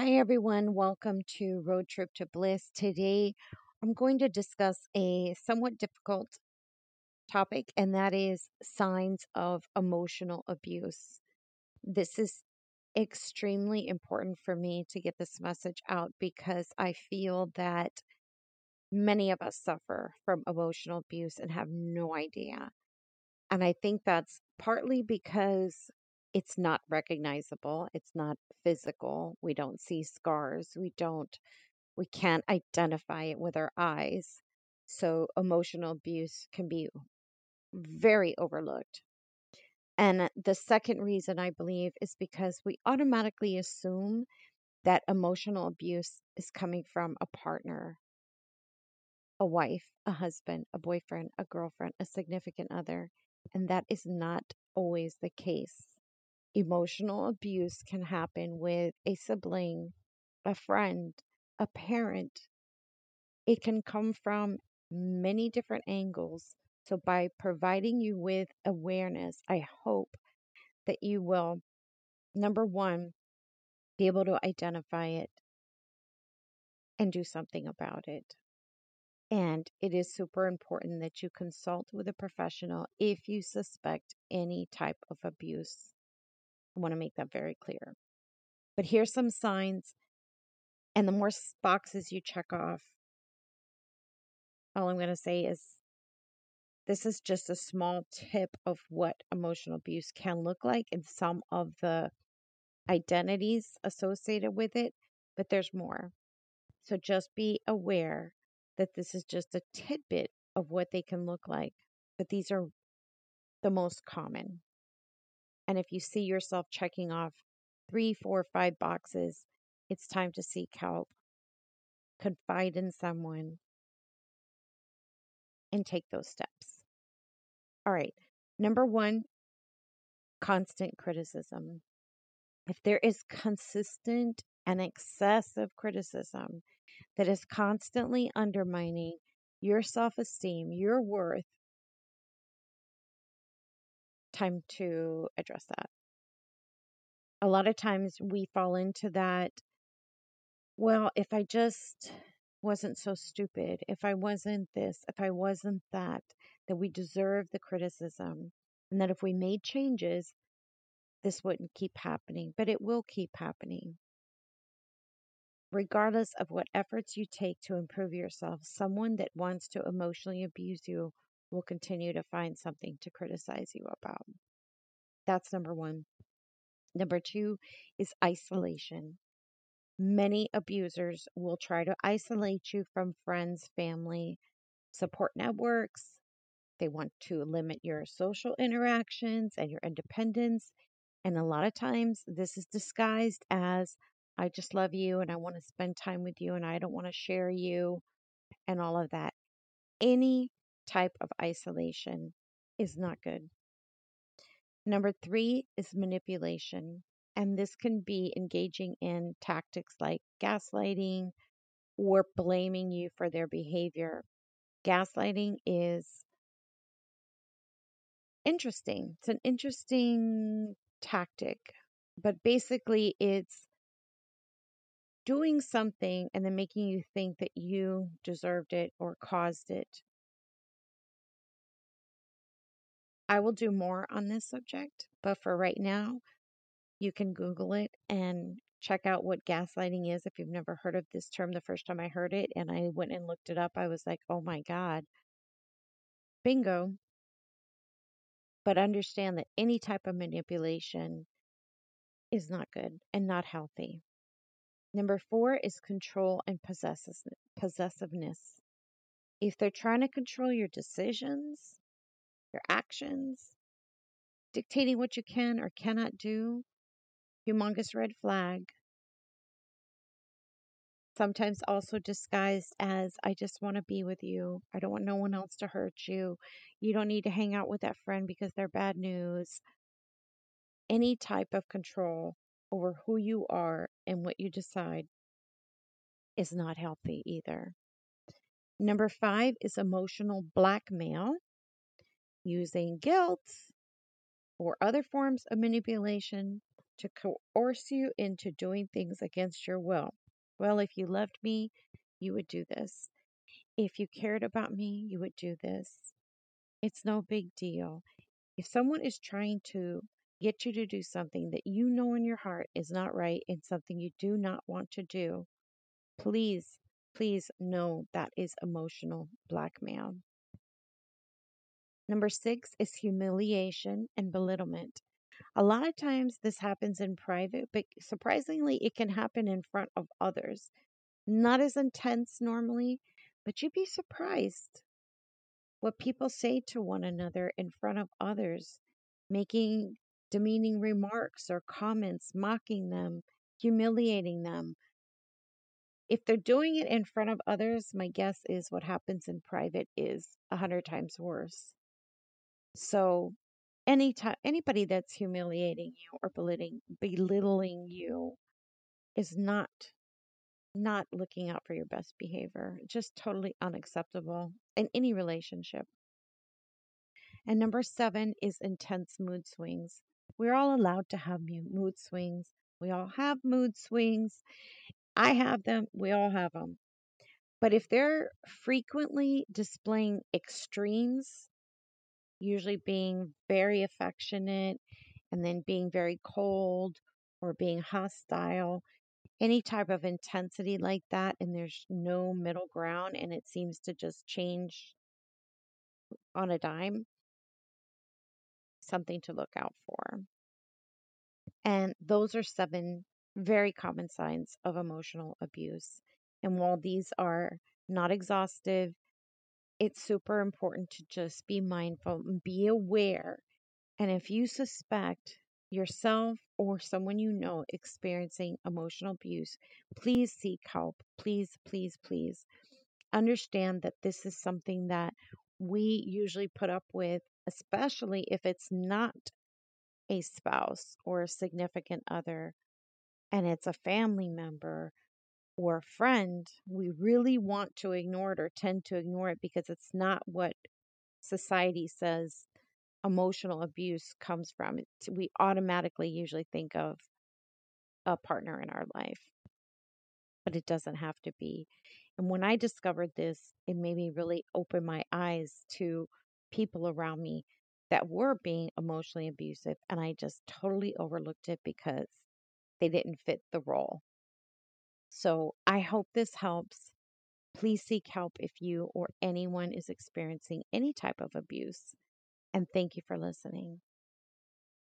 Hi, everyone. Welcome to Road Trip to Bliss. Today, I'm going to discuss a somewhat difficult topic, and that is signs of emotional abuse. This is extremely important for me to get this message out because I feel that many of us suffer from emotional abuse and have no idea. And I think that's partly because it's not recognizable, it's not physical. We don't see scars. We don't we can't identify it with our eyes. So emotional abuse can be very overlooked. And the second reason I believe is because we automatically assume that emotional abuse is coming from a partner, a wife, a husband, a boyfriend, a girlfriend, a significant other. And that is not always the case. Emotional abuse can happen with a sibling, a friend, a parent. It can come from many different angles. So, by providing you with awareness, I hope that you will, number one, be able to identify it and do something about it. And it is super important that you consult with a professional if you suspect any type of abuse. I want to make that very clear. But here's some signs, and the more boxes you check off, all I'm going to say is this is just a small tip of what emotional abuse can look like and some of the identities associated with it, but there's more. So just be aware that this is just a tidbit of what they can look like, but these are the most common. And if you see yourself checking off three, four, five boxes, it's time to seek help, confide in someone, and take those steps. All right. Number one, constant criticism. If there is consistent and excessive criticism that is constantly undermining your self esteem, your worth, time to address that. A lot of times we fall into that. Well, if I just wasn't so stupid, if I wasn't this, if I wasn't that, that we deserve the criticism, and that if we made changes, this wouldn't keep happening, but it will keep happening. Regardless of what efforts you take to improve yourself, someone that wants to emotionally abuse you will continue to find something to criticize you about. That's number one. Number two is isolation. Many abusers will try to isolate you from friends, family, support networks. They want to limit your social interactions and your independence. And a lot of times, this is disguised as I just love you and I want to spend time with you and I don't want to share you and all of that. Any type of isolation is not good. Number three is manipulation. And this can be engaging in tactics like gaslighting or blaming you for their behavior. Gaslighting is interesting. It's an interesting tactic, but basically, it's doing something and then making you think that you deserved it or caused it. I will do more on this subject, but for right now, you can Google it and check out what gaslighting is if you've never heard of this term the first time I heard it and I went and looked it up. I was like, oh my God, bingo. But understand that any type of manipulation is not good and not healthy. Number four is control and possessiveness. If they're trying to control your decisions, your actions, dictating what you can or cannot do, humongous red flag. Sometimes also disguised as, I just want to be with you. I don't want no one else to hurt you. You don't need to hang out with that friend because they're bad news. Any type of control over who you are and what you decide is not healthy either. Number five is emotional blackmail using guilt or other forms of manipulation to coerce you into doing things against your will. Well, if you loved me, you would do this. If you cared about me, you would do this. It's no big deal. If someone is trying to get you to do something that you know in your heart is not right and something you do not want to do, please, please know that is emotional blackmail. Number six is humiliation and belittlement. A lot of times this happens in private, but surprisingly, it can happen in front of others. Not as intense normally, but you'd be surprised what people say to one another in front of others, making demeaning remarks or comments, mocking them, humiliating them. If they're doing it in front of others, my guess is what happens in private is a hundred times worse. So any time anybody that's humiliating you or belittling belittling you is not not looking out for your best behavior just totally unacceptable in any relationship. And number seven is intense mood swings. We're all allowed to have mood swings. We all have mood swings. I have them. We all have them but if they're frequently displaying extremes usually being very affectionate and then being very cold or being hostile, any type of intensity like that, and there's no middle ground and it seems to just change on a dime, something to look out for. And those are seven very common signs of emotional abuse. And while these are not exhaustive, it's super important to just be mindful and be aware. And if you suspect yourself or someone you know experiencing emotional abuse, please seek help. Please, please, please understand that this is something that we usually put up with, especially if it's not a spouse or a significant other and it's a family member or friend, we really want to ignore it or tend to ignore it because it's not what society says emotional abuse comes from. It's, we automatically usually think of a partner in our life, but it doesn't have to be. And when I discovered this, it made me really open my eyes to people around me that were being emotionally abusive, and I just totally overlooked it because they didn't fit the role. So I hope this helps. Please seek help if you or anyone is experiencing any type of abuse. And thank you for listening.